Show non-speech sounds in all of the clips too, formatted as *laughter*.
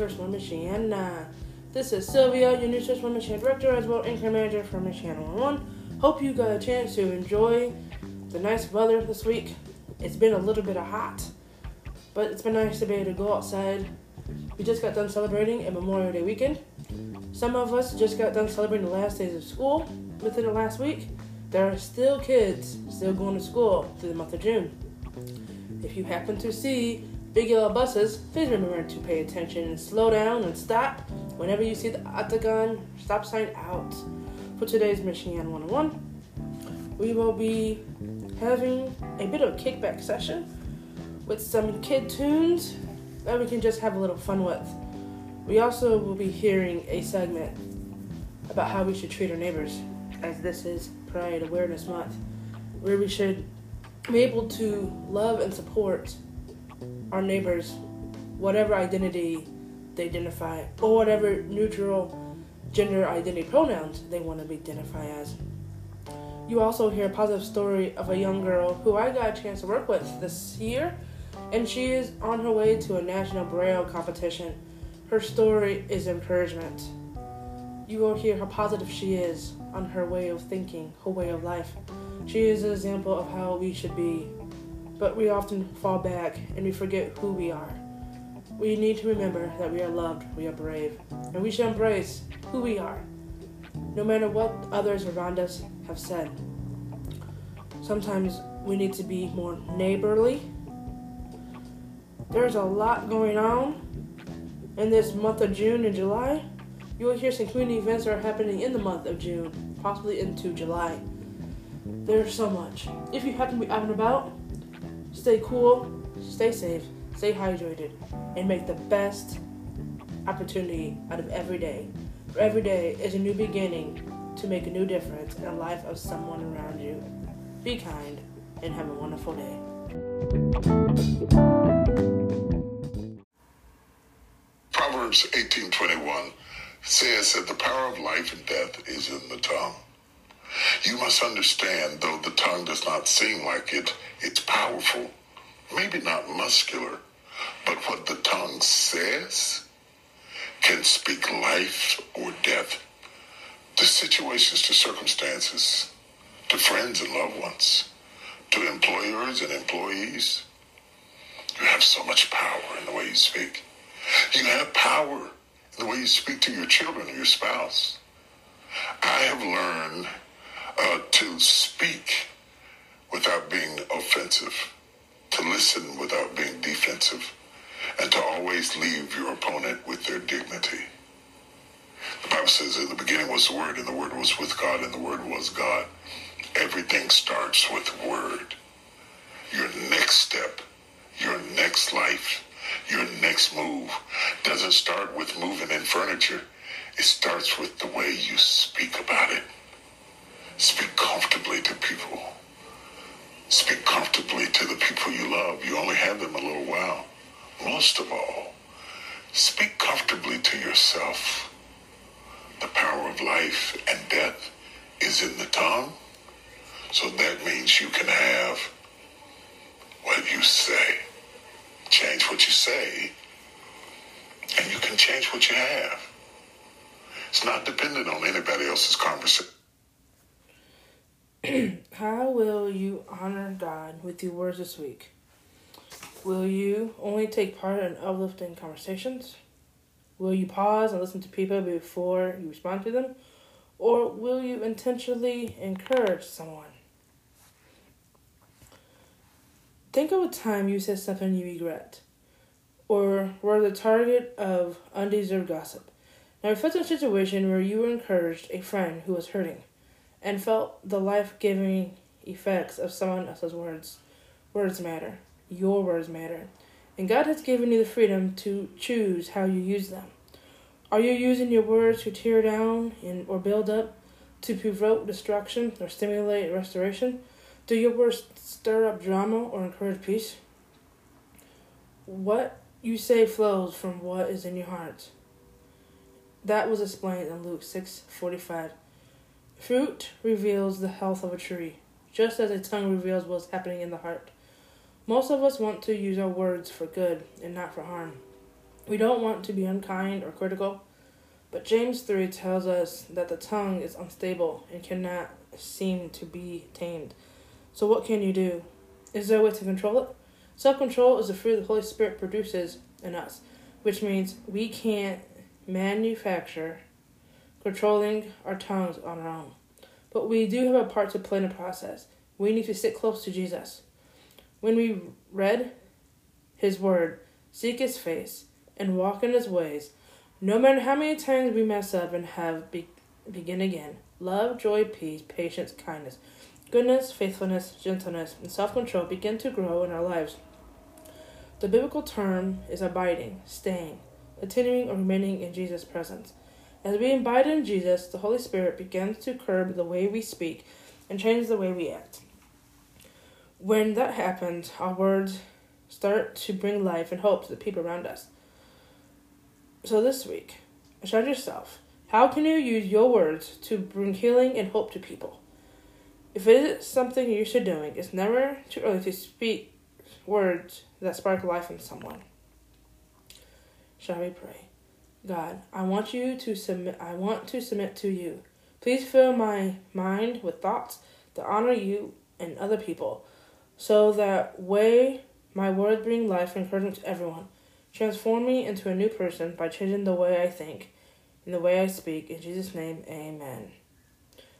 Source One Michiana. This is Sylvia, your new Source One Michiana director, as well anchor manager for Michiana One. Hope you got a chance to enjoy the nice weather this week. It's been a little bit of hot, but it's been nice to be able to go outside. We just got done celebrating a Memorial Day weekend. Some of us just got done celebrating the last days of school within the last week. There are still kids still going to school through the month of June. If you happen to see big yellow buses, please remember to pay attention and slow down and stop whenever you see the octagon stop sign out. For today's Michiana 101, we will be having a bit of a kickback session with some kid tunes that we can just have a little fun with. We also will be hearing a segment about how we should treat our neighbors, as this is Pride Awareness Month, where we should be able to love and support our neighbors, whatever identity they identify, or whatever neutral gender identity pronouns they want to be identified as. You also hear a positive story of a young girl who I got a chance to work with this year, and she is on her way to a national braille competition. Her story is encouragement. You will hear how positive she is on her way of thinking, her way of life. She is an example of how we should be, but we often fall back and we forget who we are. We need to remember that we are loved, we are brave, and we should embrace who we are, no matter what others around us have said. Sometimes we need to be more neighborly. There's a lot going on in this month of June and July. You will hear some community events that are happening in the month of June, possibly into July. There's so much. If you happen to be out and about, stay cool, stay safe, stay hydrated, and make the best opportunity out of every day. For every day is a new beginning to make a new difference in the life of someone around you. Be kind and have a wonderful day. Proverbs 18:21 says that the power of life and death is in the tongue. You must understand, though the tongue does not seem like it, it's powerful. Maybe not muscular, but what the tongue says can speak life or death to situations, to circumstances, to friends and loved ones, to employers and employees. You have so much power in the way you speak. You have power in the way you speak to your children or your spouse. I have learned uh, to speak without being offensive, to listen without being defensive, and to always leave your opponent with their dignity. The Bible says in the beginning was the Word, and the Word was with God, and the Word was God. Everything starts with Word. Your next step, your next life, your next move doesn't start with moving in furniture. It starts with the way you speak about it. Speak comfortably to people. Speak comfortably to the people you love. You only have them a little while. Most of all, speak comfortably to yourself. The power of life and death is in the tongue. So that means you can have what you say. Change what you say, and you can change what you have. It's not dependent on anybody else's conversation. *clears throat* How will you honor God with your words this week? Will you only take part in uplifting conversations? Will you pause and listen to people before you respond to them? Or will you intentionally encourage someone? Think of a time you said something you regret, or were the target of undeserved gossip. Now reflect on a situation where you encouraged a friend who was hurting and felt the life giving effects of someone else's words. Words matter. Your words matter. And God has given you the freedom to choose how you use them. Are you using your words to tear down and, or build up, to provoke destruction or stimulate restoration? Do your words stir up drama or encourage peace? What you say flows from what is in your heart. That was explained in Luke 6:45. Fruit reveals the health of a tree. just as a tongue reveals what's happening in the heart. Most of us want to use our words for good and not for harm. We don't want to be unkind or critical, but James 3 tells us that the tongue is unstable and cannot seem to be tamed. So, what can you do? Is there a way to control it? Self control is the fruit the Holy Spirit produces in us, which means we can't manufacture controlling our tongues on our own. But we do have a part to play in the process. We need to sit close to Jesus. When we read His Word, seek His face, and walk in His ways, no matter how many times we mess up and have be- begin again, love, joy, peace, patience, kindness, goodness, faithfulness, gentleness, and self control begin to grow in our lives. The biblical term is abiding, staying, continuing, or remaining in Jesus' presence. As we abide in Jesus, the Holy Spirit begins to curb the way we speak and change the way we act. When that happens, our words start to bring life and hope to the people around us. So this week, ask yourself how can you use your words to bring healing and hope to people? If it is something you're used doing, it's never too early to speak words that spark life in someone. Shall we pray? God, I want you to submit I want to submit to you. Please fill my mind with thoughts that honor you and other people, so that way my words bring life and encouragement to everyone. Transform me into a new person by changing the way I think and the way I speak. In Jesus' name, amen.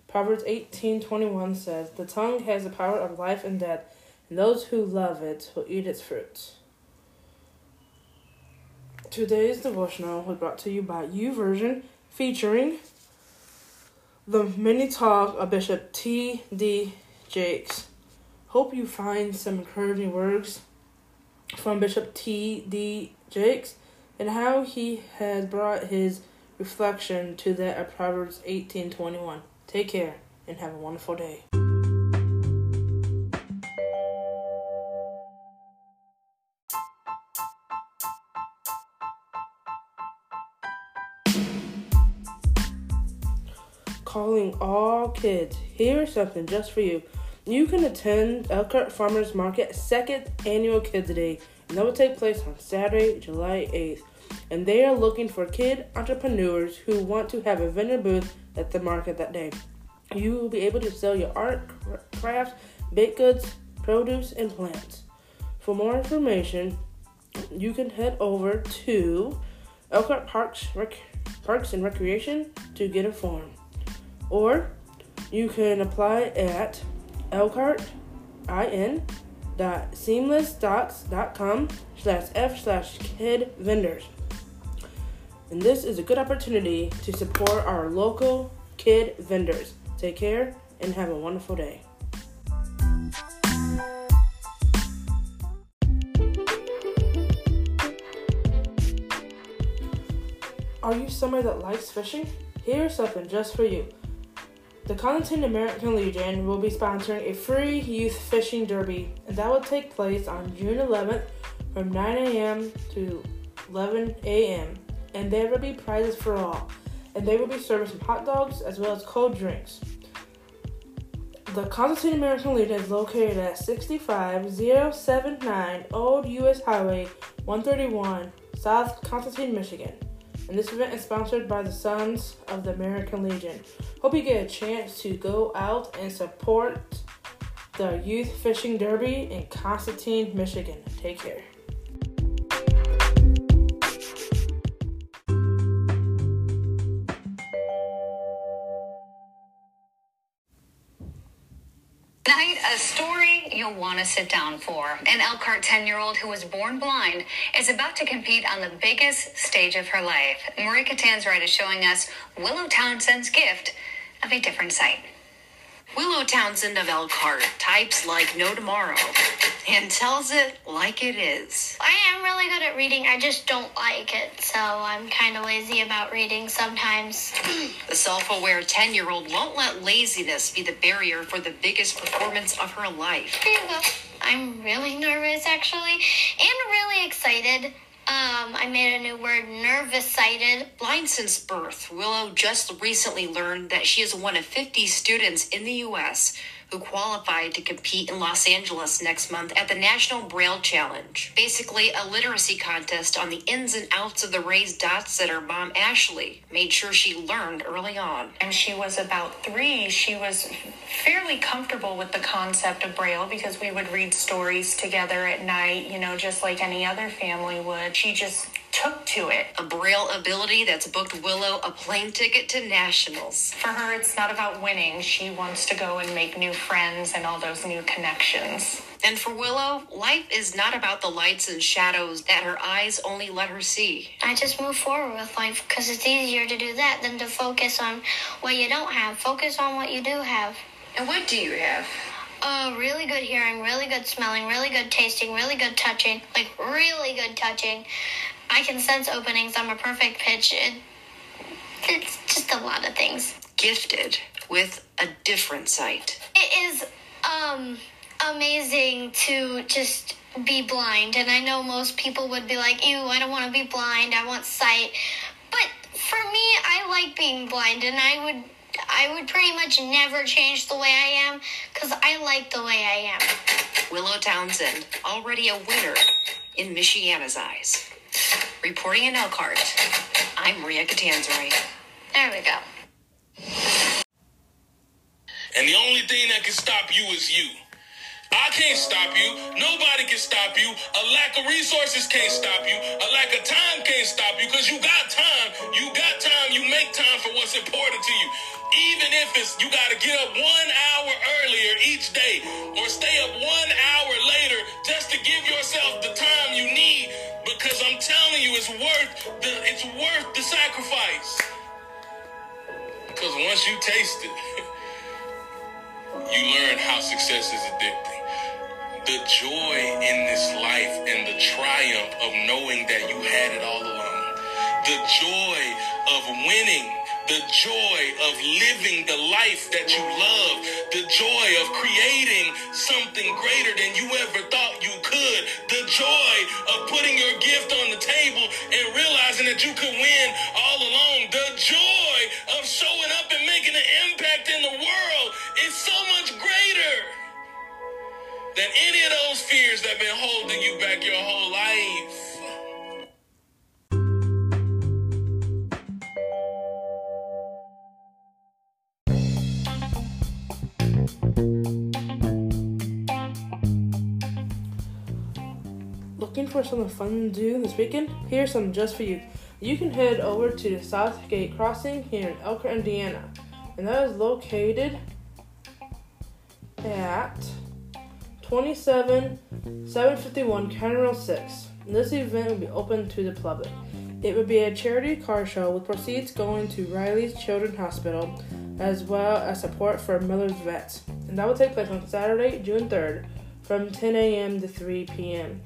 Proverbs 18:21 says, "The tongue has the power of life and death, and those who love it will eat its fruits." Today's devotional was brought to you by YouVersion, featuring the mini talk of Bishop T. D. Jakes. Hope you find some encouraging words from Bishop T. D. Jakes and how he has brought his reflection to that of Proverbs 18:21. Take care and have a wonderful day. All kids. Here's something just for you. You can attend Elkhart Farmers Market second annual Kids Day, and that will take place on Saturday, July 8th. And they are looking for kid entrepreneurs who want to have a vendor booth at the market that day. You will be able to sell your art, crafts, baked goods, produce, and plants. For more information, you can head over to Elkhart Parks, Rec- Parks and Recreation to get informed or you can apply at elkhart.in.seamlessdocs.com slash f slash kid vendors. And this is a good opportunity to support our local kid vendors. Take care and have a wonderful day. Are you somebody that likes fishing? Here's something just for you. The Constantine American Legion will be sponsoring a free youth fishing derby, and that will take place on June 11th from 9 a.m. to 11 a.m. And there will be prizes for all, and they will be serving some hot dogs as well as cold drinks. The Constantine American Legion is located at 65079 Old U.S. Highway 131, South Constantine, Michigan and this event is sponsored by the Sons of the American Legion. Hope you get a chance to go out and support the Youth Fishing Derby in Constantine, Michigan. Take care. You'll want to sit down for. An Elkhart 10 year old who was born blind is about to compete on the biggest stage of her life. Maria Catanzarite is showing us Willow Townsend's gift of a different sight. Willow Townsend of Elkhart types like no tomorrow and tells it like it is. I am really good at reading, I just don't like it, so I'm kind of lazy about reading sometimes. *clears throat* The self aware 10 year old won't let laziness be the barrier for the biggest performance of her life. Here you go. I'm really nervous actually, and really excited. Um, I made a new word, nervous sighted. Blind since birth, Willow just recently learned that she is one of 50 students in the U.S. who qualified to compete in Los Angeles next month at the National Braille Challenge. Basically, a literacy contest on the ins and outs of the raised dots that her mom, Ashley, made sure she learned early on. And she was about three, she was fairly comfortable with the concept of Braille because we would read stories together at night, you know, just like any other family would. She just took to it. A Braille ability that's booked Willow a plane ticket to nationals. For her, it's not about winning. She wants to go and make new friends and all those new connections. And for Willow, life is not about the lights and shadows that her eyes only let her see. I just move forward with life because it's easier to do that than to focus on what you don't have. Focus on what you do have. And what do you have? Uh, really good hearing, really good smelling, really good tasting, really good touching, like really good touching. I can sense openings. I'm a perfect pitch. It, it's just a lot of things. Gifted with a different sight. It is um amazing to just be blind, and I know most people would be like, "Ew, I don't want to be blind. I want sight." But for me, I like being blind, and I would I would pretty much never change the way I am because I like the way I am. Willow Townsend, already a winner in Michiana's eyes. Reporting in Elkhart, I'm Maria Catanzarite. There we go. And the only thing that can stop you is you. I can't stop you. Nobody can stop you. A lack of resources can't stop you. A lack of time can't stop you because you got time. You got time. You make time for what's important to you. Even if it's you got to get up one hour earlier each day or stay up one hour later just to give yourself the time you need because I'm telling you it's worth the it's worth the sacrifice. Because once you taste it, *laughs* you learn how success is addicting. The joy in this life and the triumph of knowing that you had it all along. The joy of winning. The joy of living the life that you love. The joy of creating something greater than you ever thought you could. The joy of putting your gift on the table and realizing that you could win all along. The joy of showing up and making an impact in the world is so much greater than any of those fears that have been holding you back your whole life. Looking for something fun to do this weekend? Here's some just for you. You can head over to the South Gate Crossing here in Elkhart, Indiana, and that is located at 27 751 County Road 6. This event will be open to the public. It will be a charity car show with proceeds going to Riley's Children's Hospital as well as support for Miller's Vets. And that will take place on Saturday, June 3rd from 10 a.m. to 3 p.m.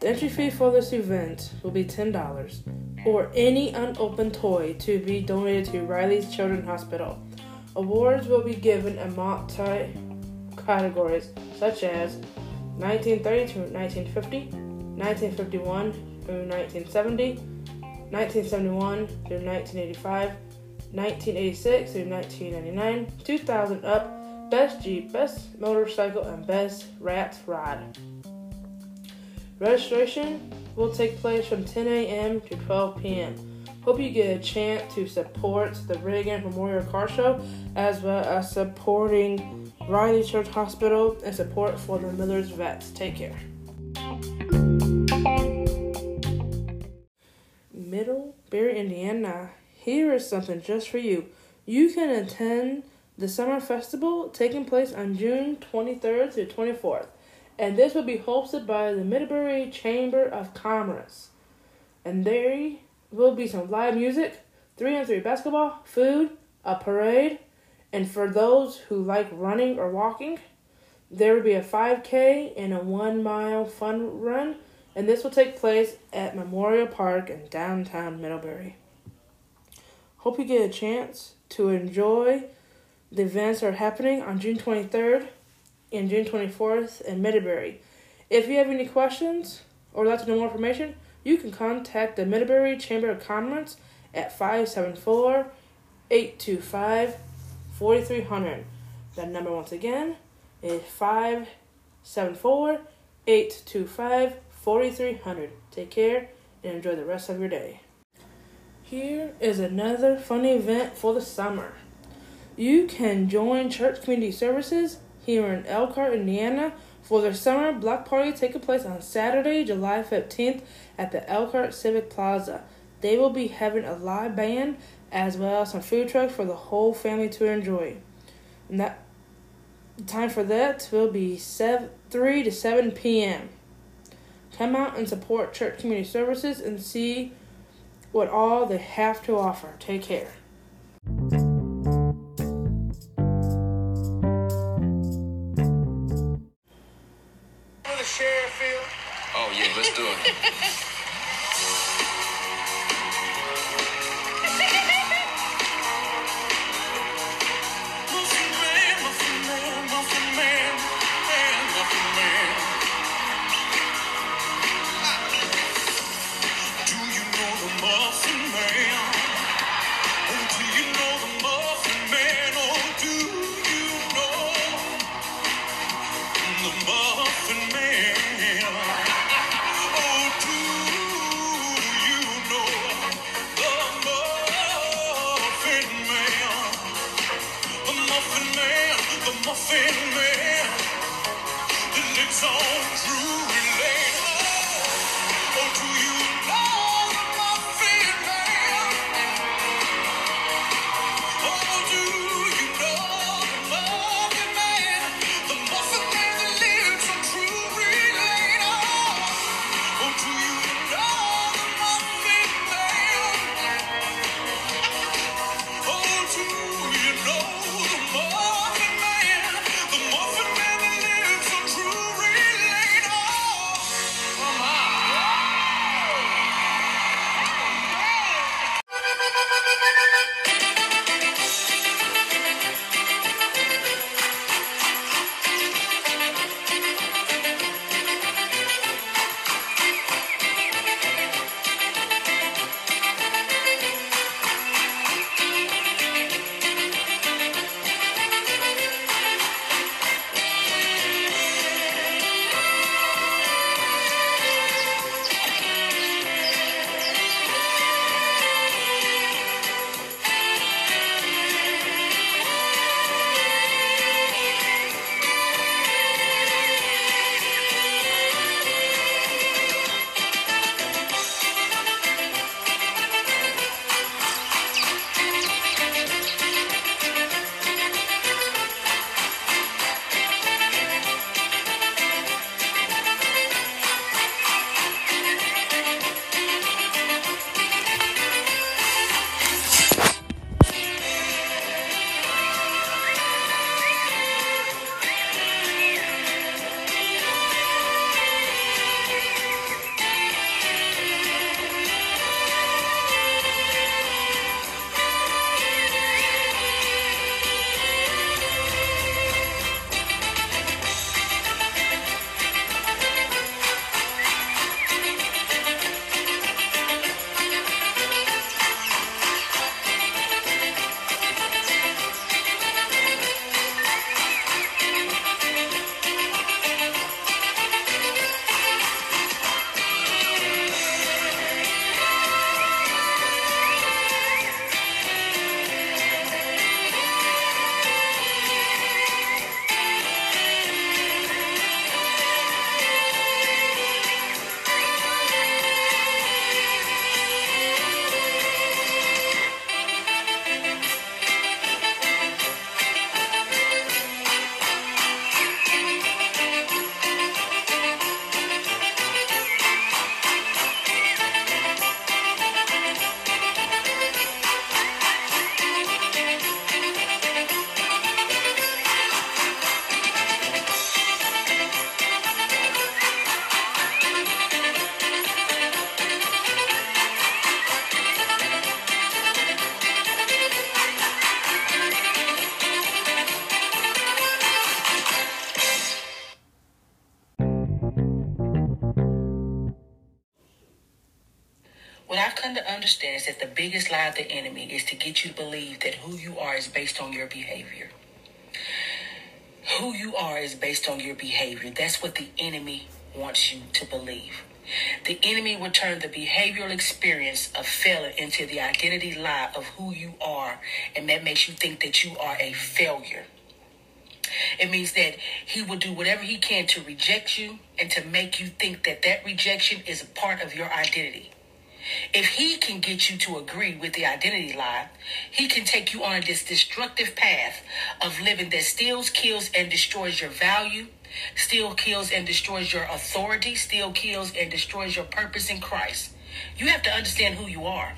The entry fee for this event will be $10 or any unopened toy to be donated to Riley's Children's Hospital. Awards will be given in multi categories such as 1930 to 1950, 1951 through 1970, 1971 through 1985, 1986 through 1999, 2000 up, best Jeep, best motorcycle, and best rat ride. Registration will take place from 10 a.m. to 12 p.m. Hope you get a chance to support the Reagan Memorial Car Show as well as supporting Riley Church Hospital and support for the Miller's Vets. Take care. Middlebury, Indiana. Here is something just for you. You can attend the Summer Festival taking place on June 23rd to 24th, and this will be hosted by the Middlebury Chamber of Commerce. And there will be some live music, three on three basketball, food, a parade, and for those who like running or walking, there will be a 5K and a one mile fun run, and this will take place at Memorial Park in downtown Middlebury. Hope you get a chance to enjoy the events that are happening on June 23rd and June 24th in Middlebury. If you have any questions or would like to know more information, you can contact the Middlebury Chamber of Commerce at 574 825 4300. That number once again is 574 825 4300. Take care and enjoy the rest of your day. Here is another fun event for the summer. You can join Church Community Services here in Elkhart, Indiana for their summer block party taking place on Saturday, July 15th at the Elkhart Civic Plaza. They will be having a live band as well as some food trucks for the whole family to enjoy. And that time for that will be 7, 3 to 7 p.m. Come out and support church community services and see what all they have to offer. Take care. Oh biggest lie of the enemy is to get you to believe that who you are is based on your behavior. who you are is based on your behavior. That's what the enemy wants you to believe. The enemy will turn the behavioral experience of failure into the identity lie of who you are, and that makes you think that you are a failure. It means that he will do whatever he can to reject you and to make you think that that rejection is a part of your identity. If he can get you to agree with the identity lie, he can take you on this destructive path of living that steals, kills, and destroys your value, still kills and destroys your authority, still kills and destroys your purpose in Christ. You have to understand who you are.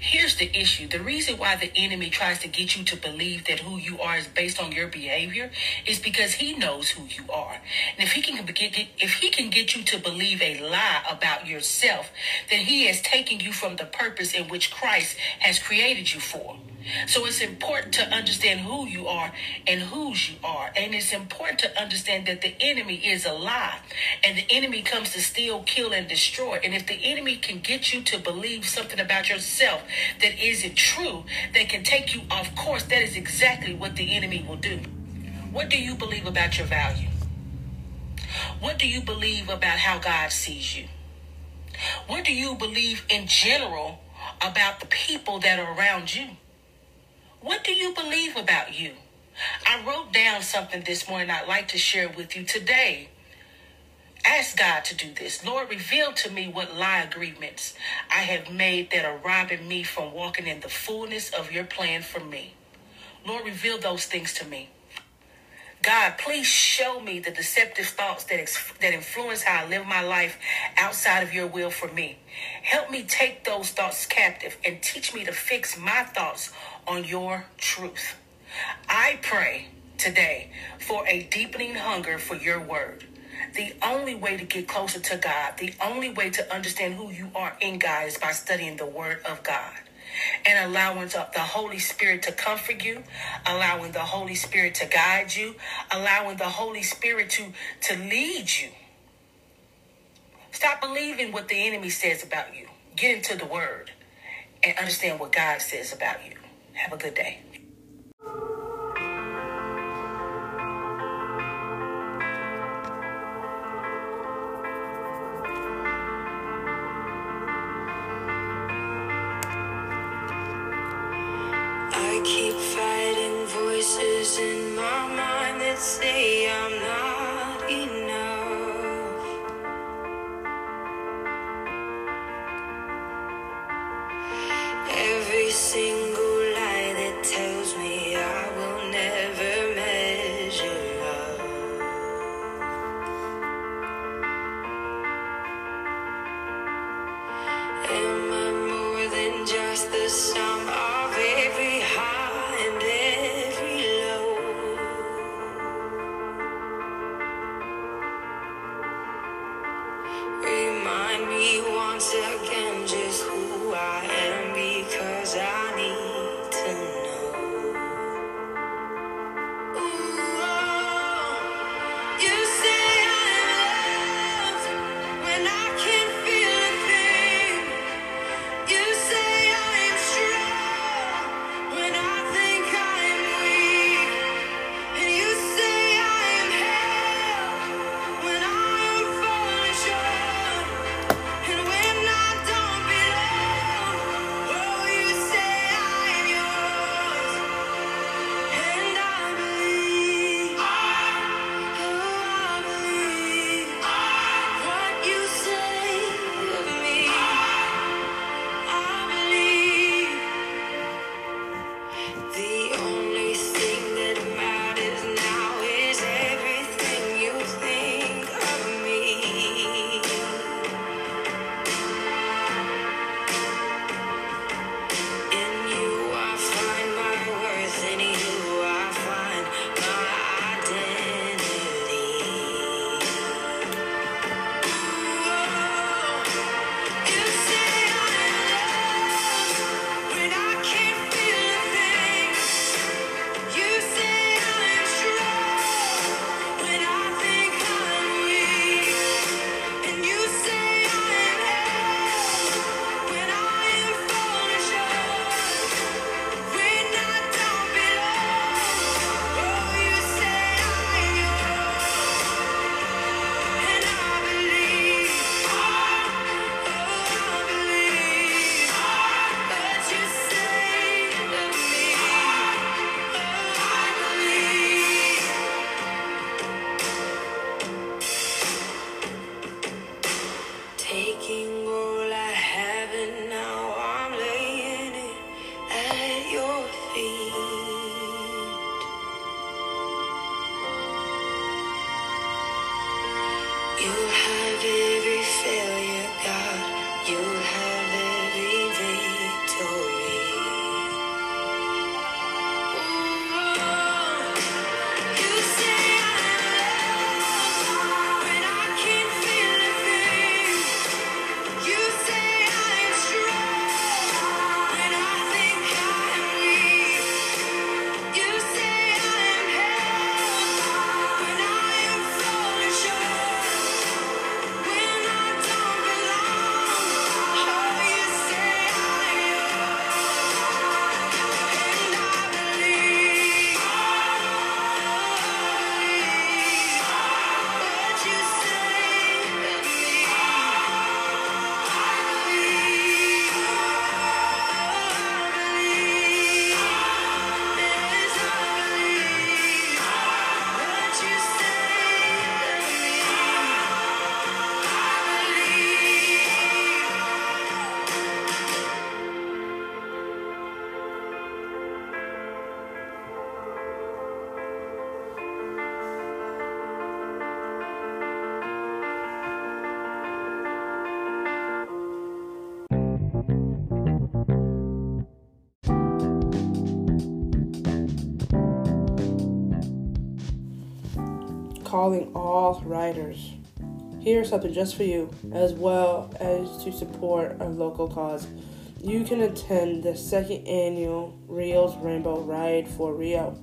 Here's the issue. The reason why the enemy tries to get you to believe that who you are is based on your behavior is because he knows who you are. And if he can get, if he can get you to believe a lie about yourself, then he has taken you from the purpose in which Christ has created you for. So it's important to understand who you are and whose you are. And it's important to understand that the enemy is a lie. And the enemy comes to steal, kill, and destroy. And if the enemy can get you to believe something about yourself that isn't true, that can take you off course, that is exactly what the enemy will do. What do you believe about your value? What do you believe about how God sees you? What do you believe in general about the people that are around you? What do you believe about you? I wrote down something this morning I'd like to share with you today. Ask God to do this. Lord, reveal to me what lie agreements I have made that are robbing me from walking in the fullness of your plan for me. Lord, reveal those things to me. God, please show me the deceptive thoughts that, ex- that influence how I live my life outside of your will for me. Help me take those thoughts captive and teach me to fix my thoughts on your truth. I pray today for a deepening hunger for your word. The only way to get closer to God, the only way to understand who you are in God is by studying the word of God and allowing the Holy Spirit to comfort you, allowing the Holy Spirit to guide you, allowing the Holy Spirit to, to lead you. Stop believing what the enemy says about you. Get into the word and understand what God says about you. Have a good day. All riders. Here's something just for you, as well as to support a local cause. You can attend the second annual Rio's Rainbow Ride for Rio,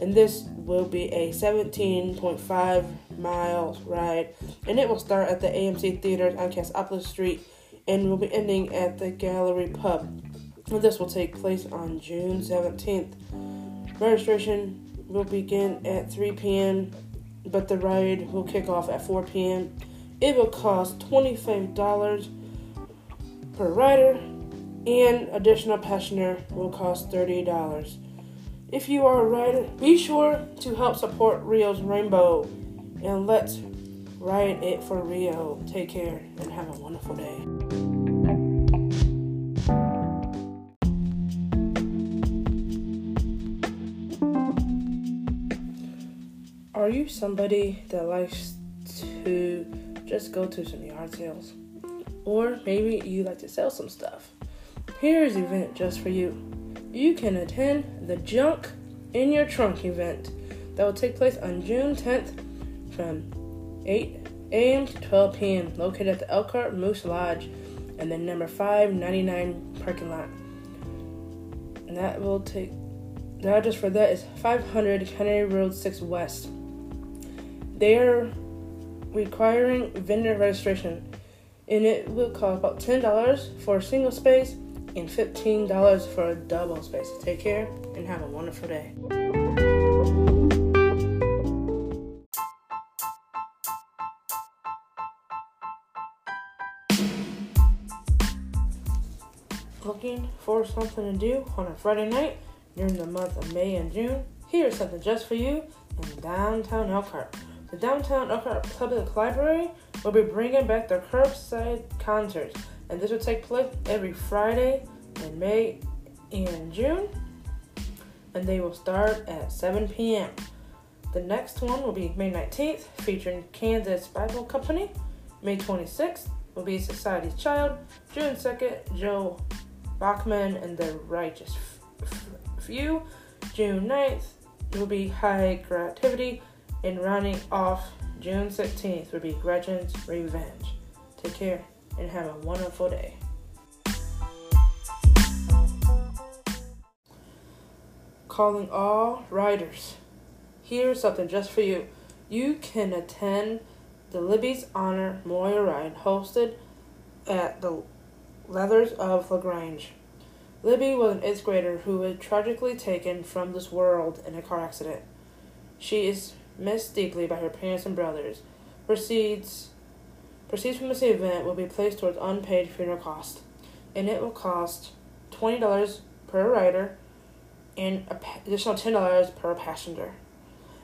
and this will be a 17.5 mile ride, and it will start at the AMC Theaters on Cassopolis Street and will be ending at the Gallery Pub. This will take place on June 17th. Registration will begin at 3 p.m but the ride will kick off at 4 p.m. It will cost $25 per rider, and additional passenger will cost $30. If you are a rider, be sure to help support Rio's Rainbow, and let's ride it for Rio. Take care and have a wonderful day. Are you somebody that likes to just go to some yard sales? Or maybe you like to sell some stuff? Here's an event just for you. You can attend the Junk in Your Trunk event that will take place on June 10th from 8 a.m. to 12 p.m. located at the Elkhart Moose Lodge and the number 599 parking lot. And that will take the address for that is 500 County Road 6 West. They are requiring vendor registration, and it will cost about $10 for a single space and $15 for a double space. Take care and have a wonderful day. Looking for something to do on a Friday night during the month of May and June? Here's something just for you in downtown Elkhart. The downtown Elkhart Public Library will be bringing back their curbside concerts, and this will take place every Friday in May and June, and they will start at 7 p.m. The next one will be May 19th, featuring Kansas Bible Company. May 26th will be Society's Child. June 2nd, Joe Bachman and the Righteous Few. June 9th will be High Creativity. And rounding off June 16th will be Gretchen's Revenge. Take care and have a wonderful day. Calling all riders. Here's something just for you. You can attend the Libby's Honor Memorial Ride hosted at the Leathers of LaGrange. Libby was an eighth grader who was tragically taken from this world in a car accident. She is missed deeply by her parents and brothers. Proceeds proceeds from this event will be placed towards unpaid funeral costs, and it will cost twenty dollars per rider and an additional ten dollars per passenger.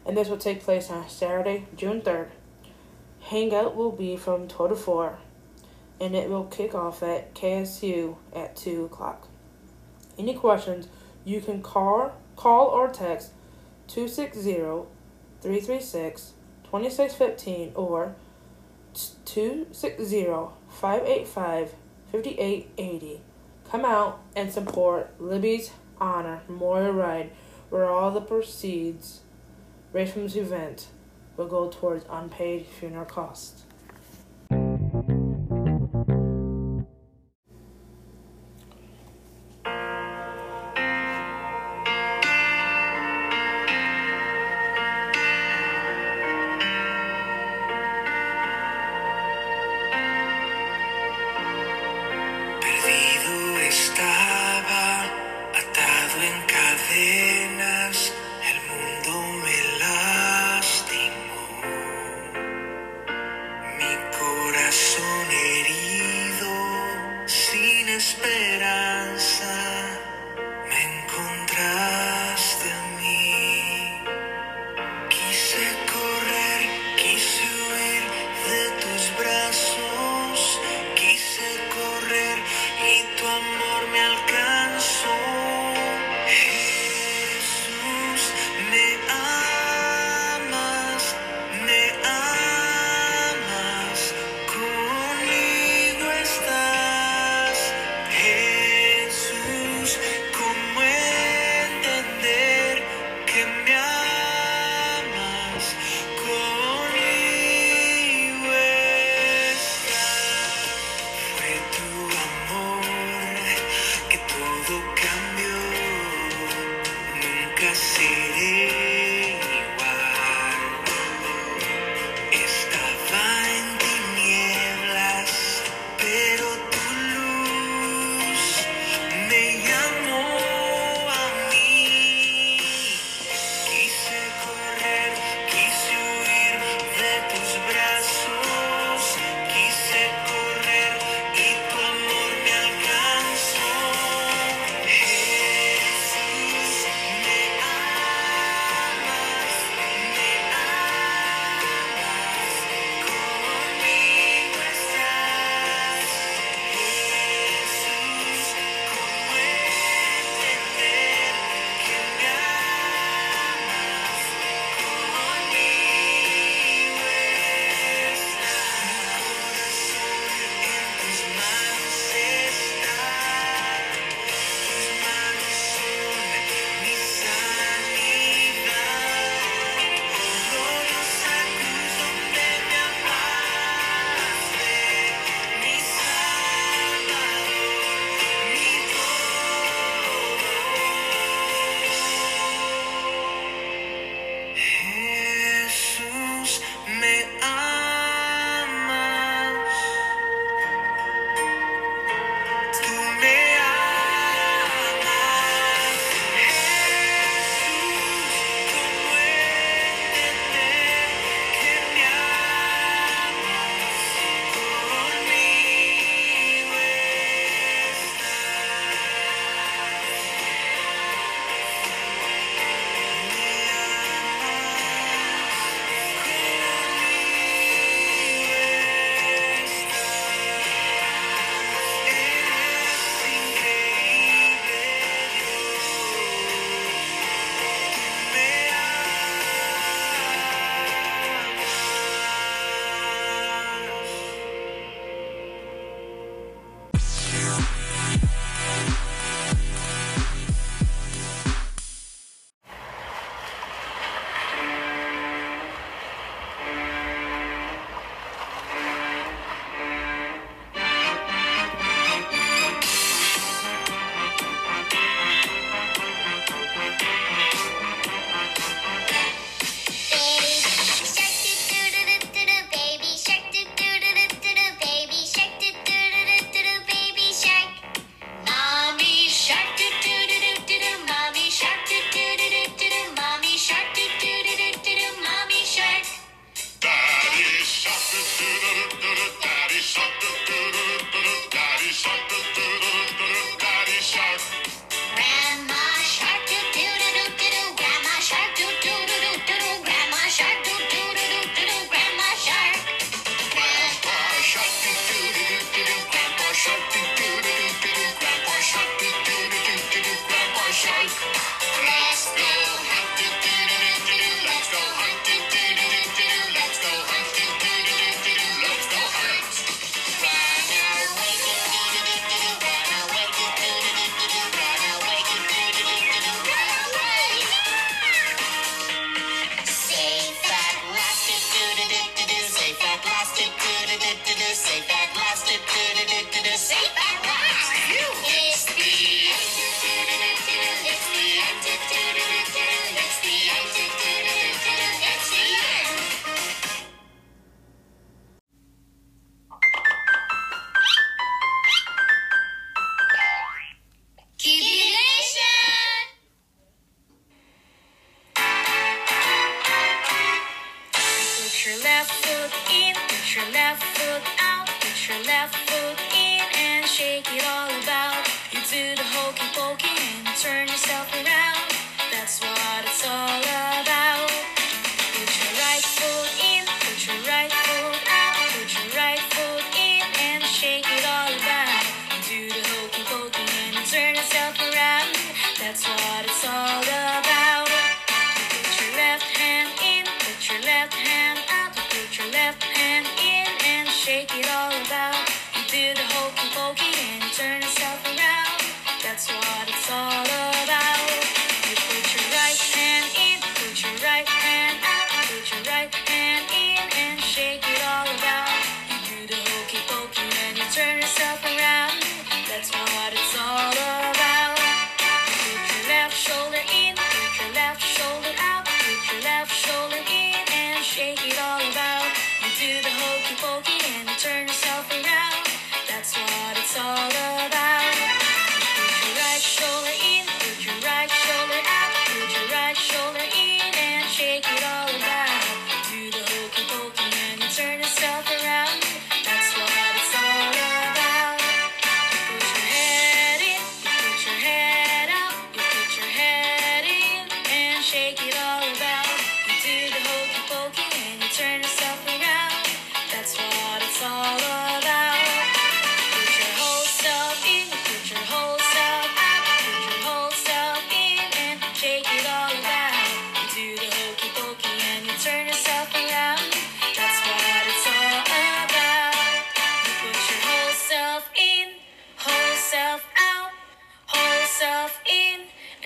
And this will take place on Saturday, June third. Hangout will be from twelve to four, and it will kick off at KSU at two o'clock. Any questions, you can call call or text 260 336 2615 or 260-585-5880. Come out and support Libby's Honor Memorial Ride, where all the proceeds raised from this event will go towards unpaid funeral costs.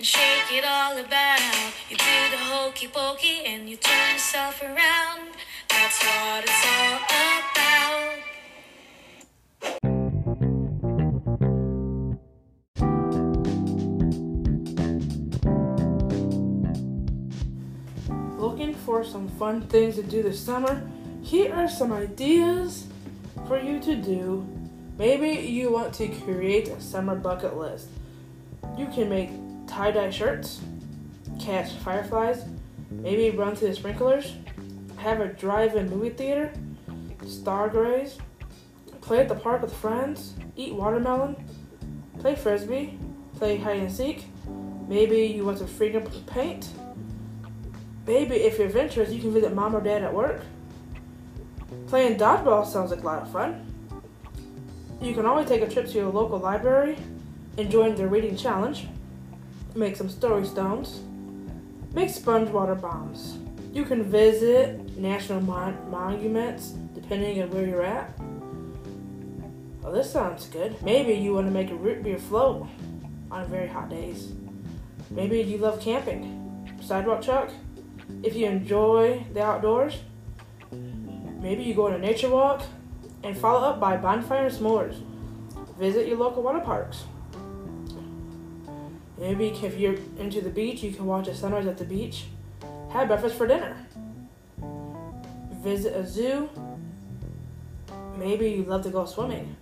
Shake it all about. You do the hokey pokey and you turn yourself around. That's what it's all about. Looking for some fun things to do this summer? Here are some ideas for you to do. Maybe you want to create a summer bucket list. You can make tie dye shirts, catch fireflies, maybe run to the sprinklers, have a drive in movie theater, star stargaze, play at the park with friends, eat watermelon, play frisbee, play hide and seek. Maybe you want to finger paint. Maybe if you're adventurous, you can visit mom or dad at work. Playing dodgeball sounds like a lot of fun. You can always take a trip to your local library and join the reading challenge. Make some story stones. Make sponge water bombs. You can visit national mon- monuments depending on where you're at. Well, this sounds good. Maybe you want to make a root beer float on very hot days. Maybe you love camping. Sidewalk truck. If you enjoy the outdoors, maybe you go on a nature walk and follow up by bonfire and s'mores. Visit your local water parks. Maybe if you're into the beach, you can watch a sunrise at the beach. Have breakfast for dinner. Visit a zoo. Maybe you love to go swimming.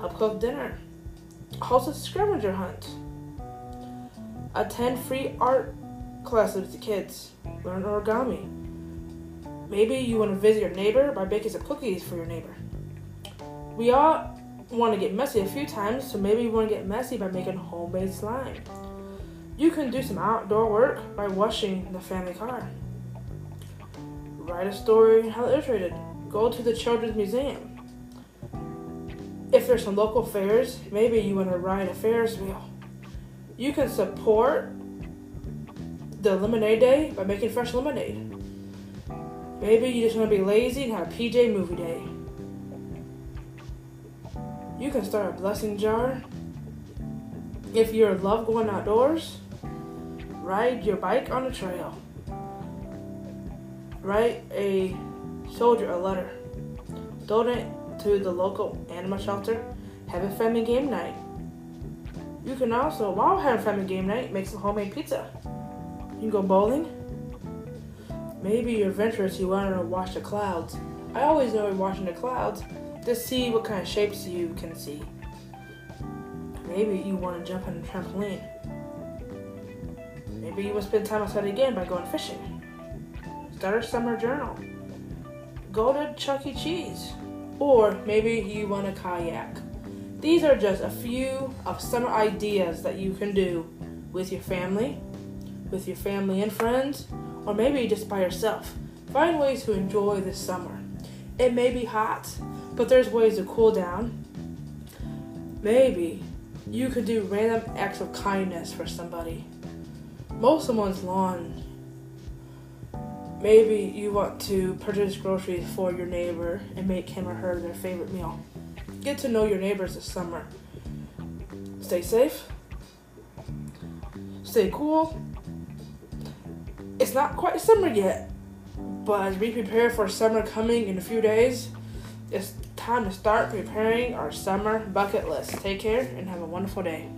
Help cook dinner. Host a scavenger hunt. Attend free art classes with the kids. Learn origami. Maybe you want to visit your neighbor by baking some cookies for your neighbor. We all want to get messy a few times, so maybe you want to get messy by making homemade slime. You can do some outdoor work by washing the family car. Write a story how illustrated. Go to the Children's Museum. If there's some local fairs, maybe you want to ride a Ferris wheel. You can support the lemonade day by making fresh lemonade. Maybe you just want to be lazy and have a PJ movie day. You can start a blessing jar. If you love going outdoors, ride your bike on the trail. Write a soldier a letter. Donate to the local animal shelter. Have a family game night. You can also, while having family game night, make some homemade pizza. You can go bowling. Maybe you're adventurous, you want to watch the clouds. I always know watching the clouds to see what kind of shapes you can see. Maybe you want to jump on a trampoline. Maybe you want to spend time outside again by going fishing. Start a summer journal. go to Chuck E. Cheese. Or maybe you want a kayak. These are just a few of summer ideas that you can do with your family, with your family and friends, or maybe just by yourself. Find ways to enjoy this summer. It may be hot, but there's ways to cool down. Maybe you could do random acts of kindness for somebody. Mow someone's lawn. Maybe you want to purchase groceries for your neighbor and make him or her their favorite meal. Get to know your neighbors this summer. Stay safe. Stay cool. It's not quite summer yet, but as we prepare for summer coming in a few days, it's time to start preparing our summer bucket list. Take care and have a wonderful day.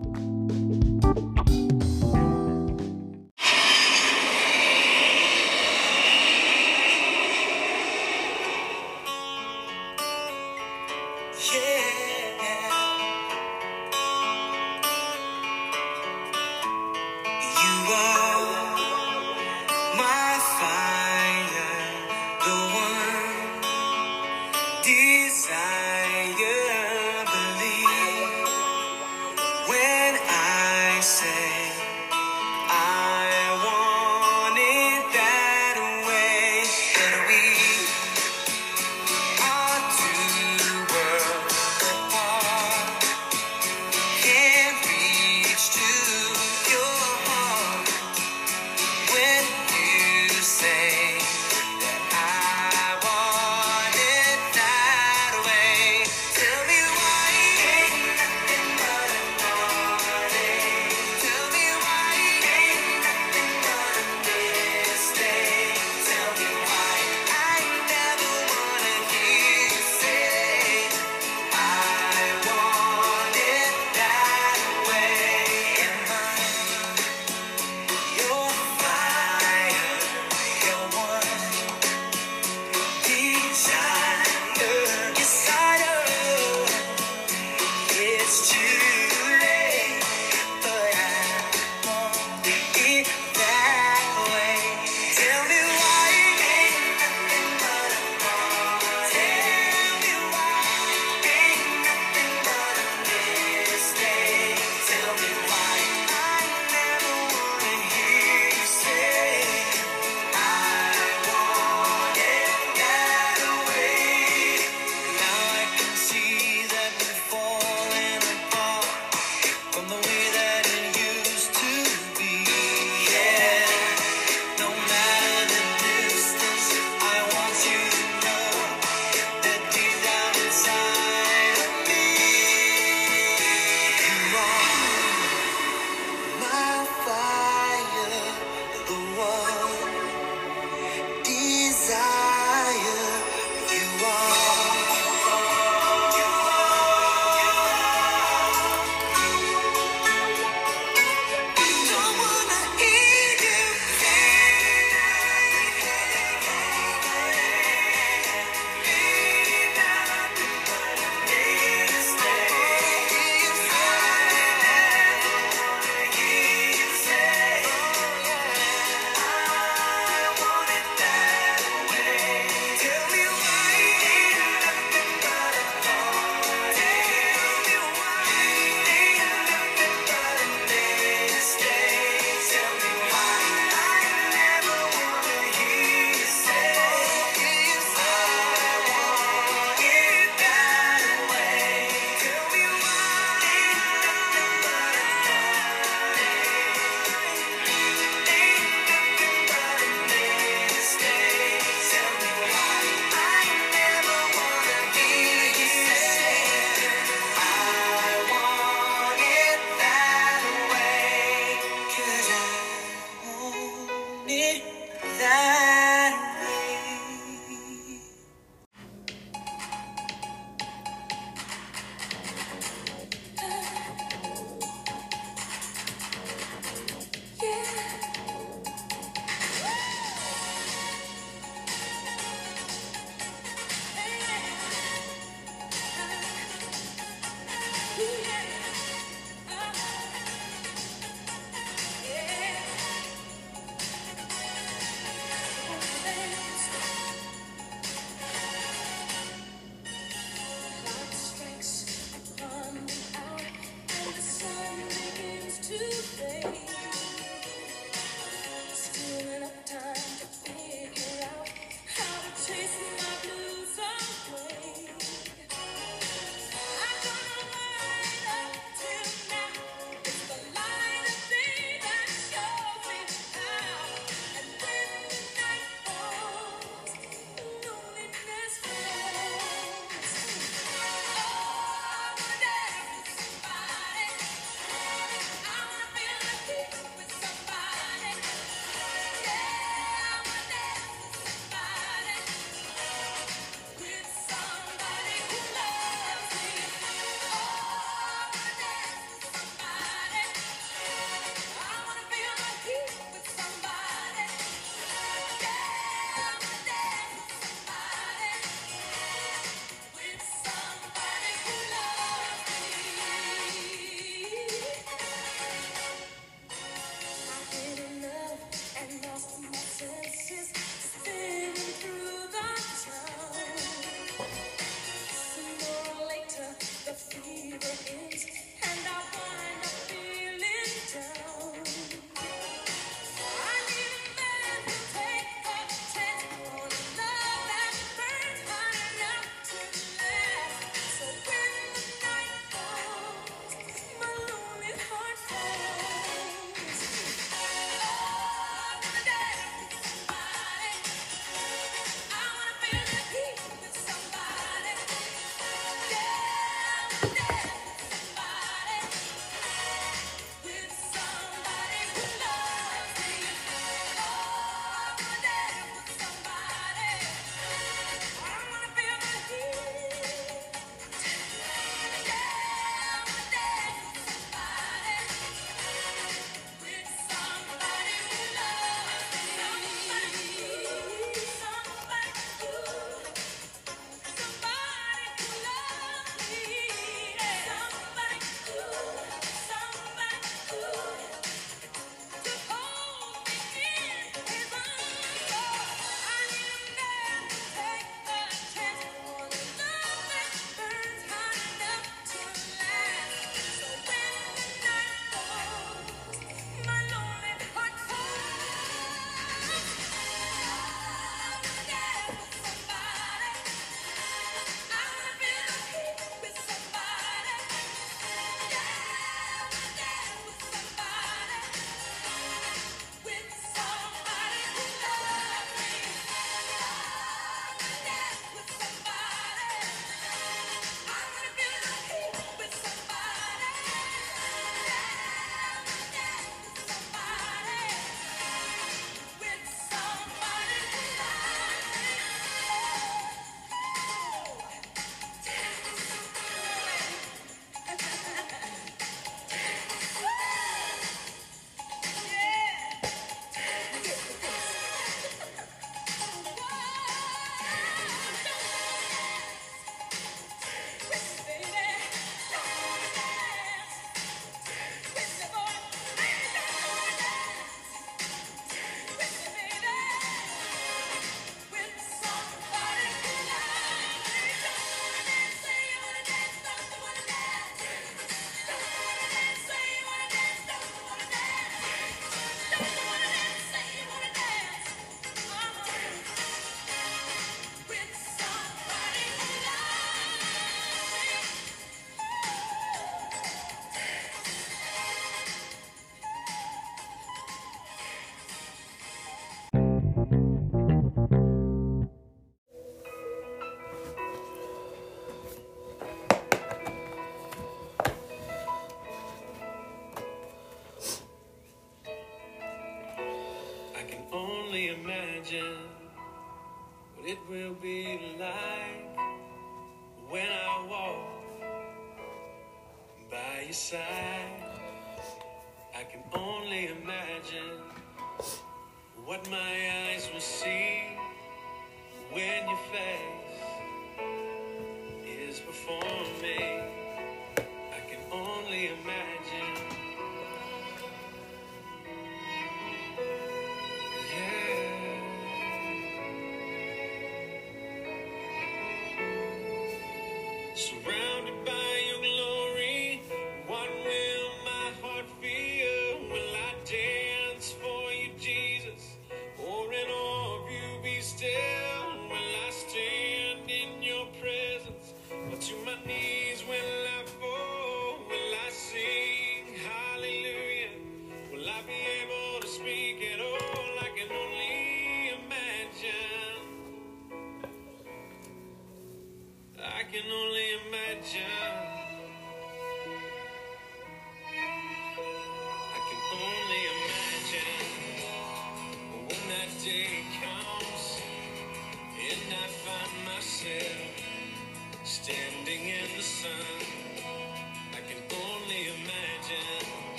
say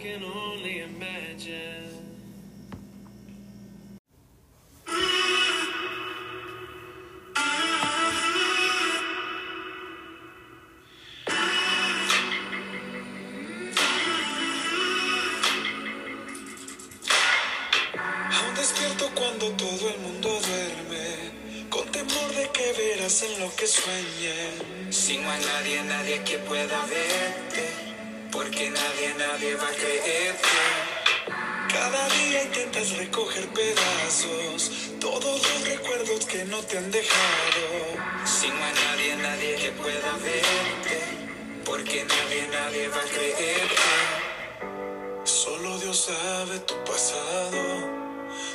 can only imagine. cuando todo el mundo duerme, con temor de que verás en lo que sueñe. Si no nadie, nadie que pueda verte porque nadie, nadie va a creerte. Cada día intentas recoger pedazos, todos los recuerdos que no te han dejado. Si no nadie, nadie que pueda verte, porque nadie, nadie va a creerte. Solo Dios sabe tu pasado.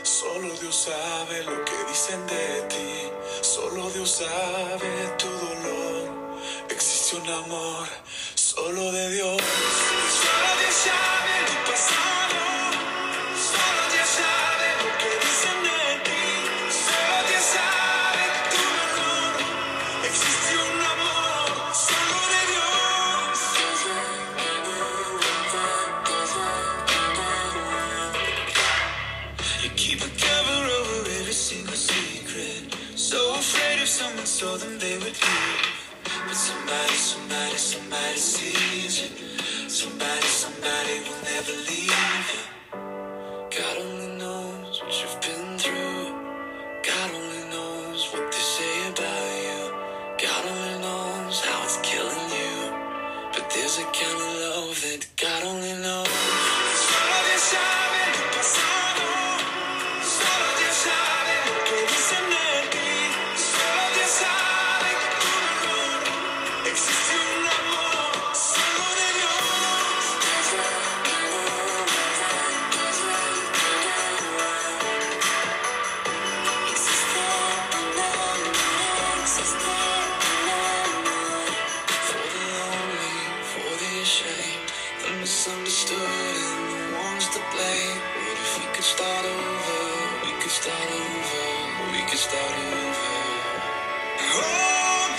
Solo Dios sabe lo que dicen de ti, solo Dios sabe tu dolor. Existe un amor solo de Dios. shine. We can start over. Oh,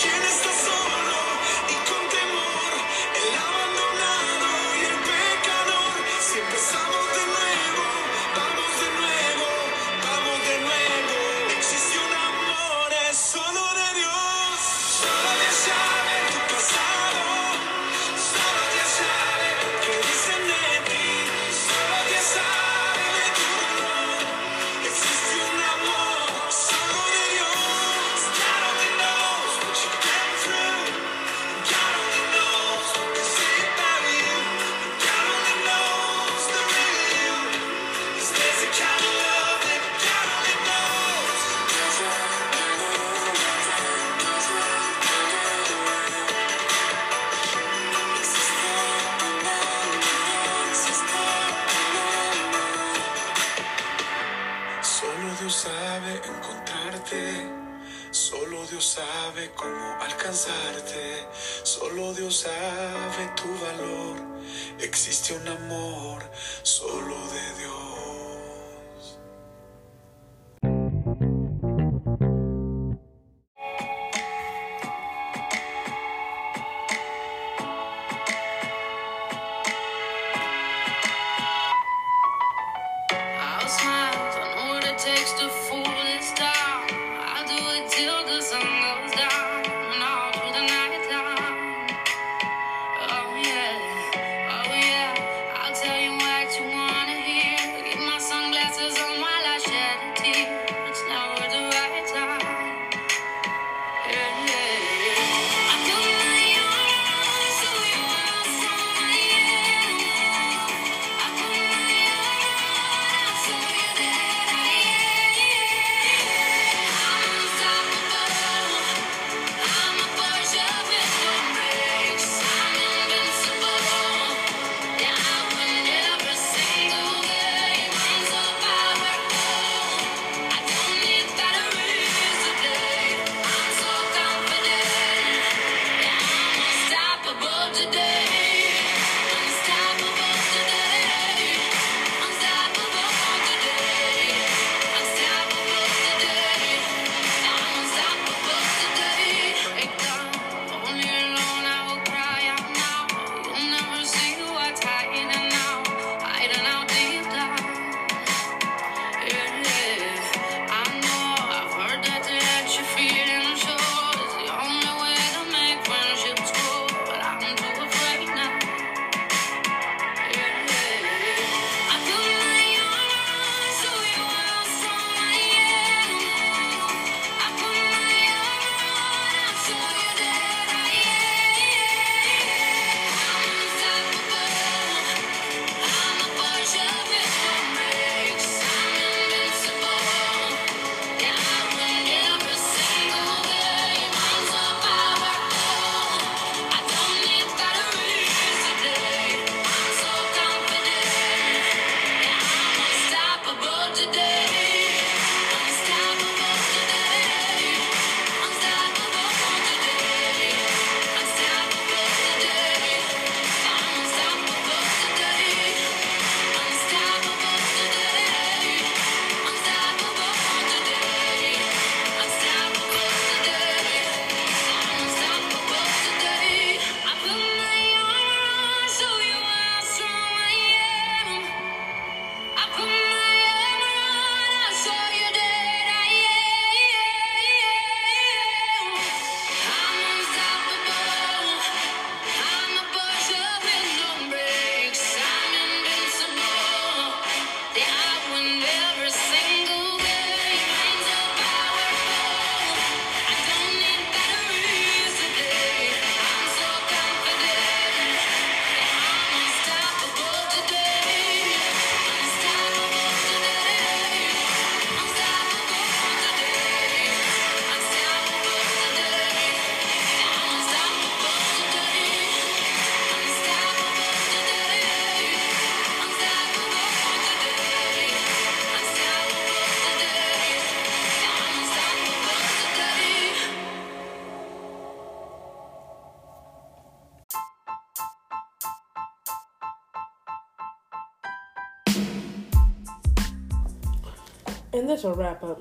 this will wrap up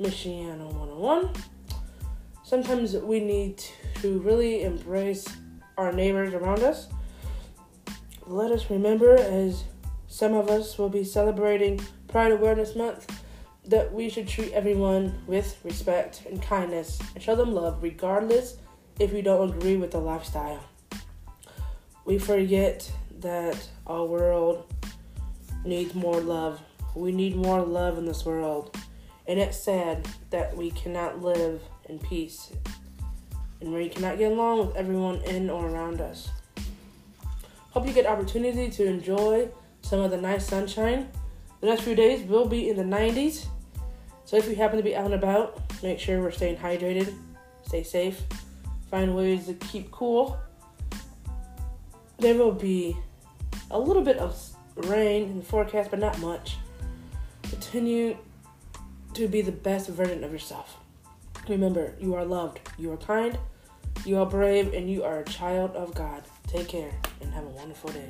Michiana 101. Sometimes we need to really embrace our neighbors around us. Let us remember, as some of us will be celebrating Pride Awareness Month, that we should treat everyone with respect and kindness and show them love regardless if we don't agree with the lifestyle. We forget that our world needs more love. We need more love in this world. And it's sad that we cannot live in peace and we cannot get along with everyone in or around us. Hope you get opportunity to enjoy some of the nice sunshine. The next few days will be in the 90s. So if you happen to be out and about, make sure we're staying hydrated, stay safe, find ways to keep cool. There will be a little bit of rain in the forecast, but not much. Continue to be the best version of yourself. Remember, you are loved, you are kind, you are brave, and you are a child of God. Take care and have a wonderful day.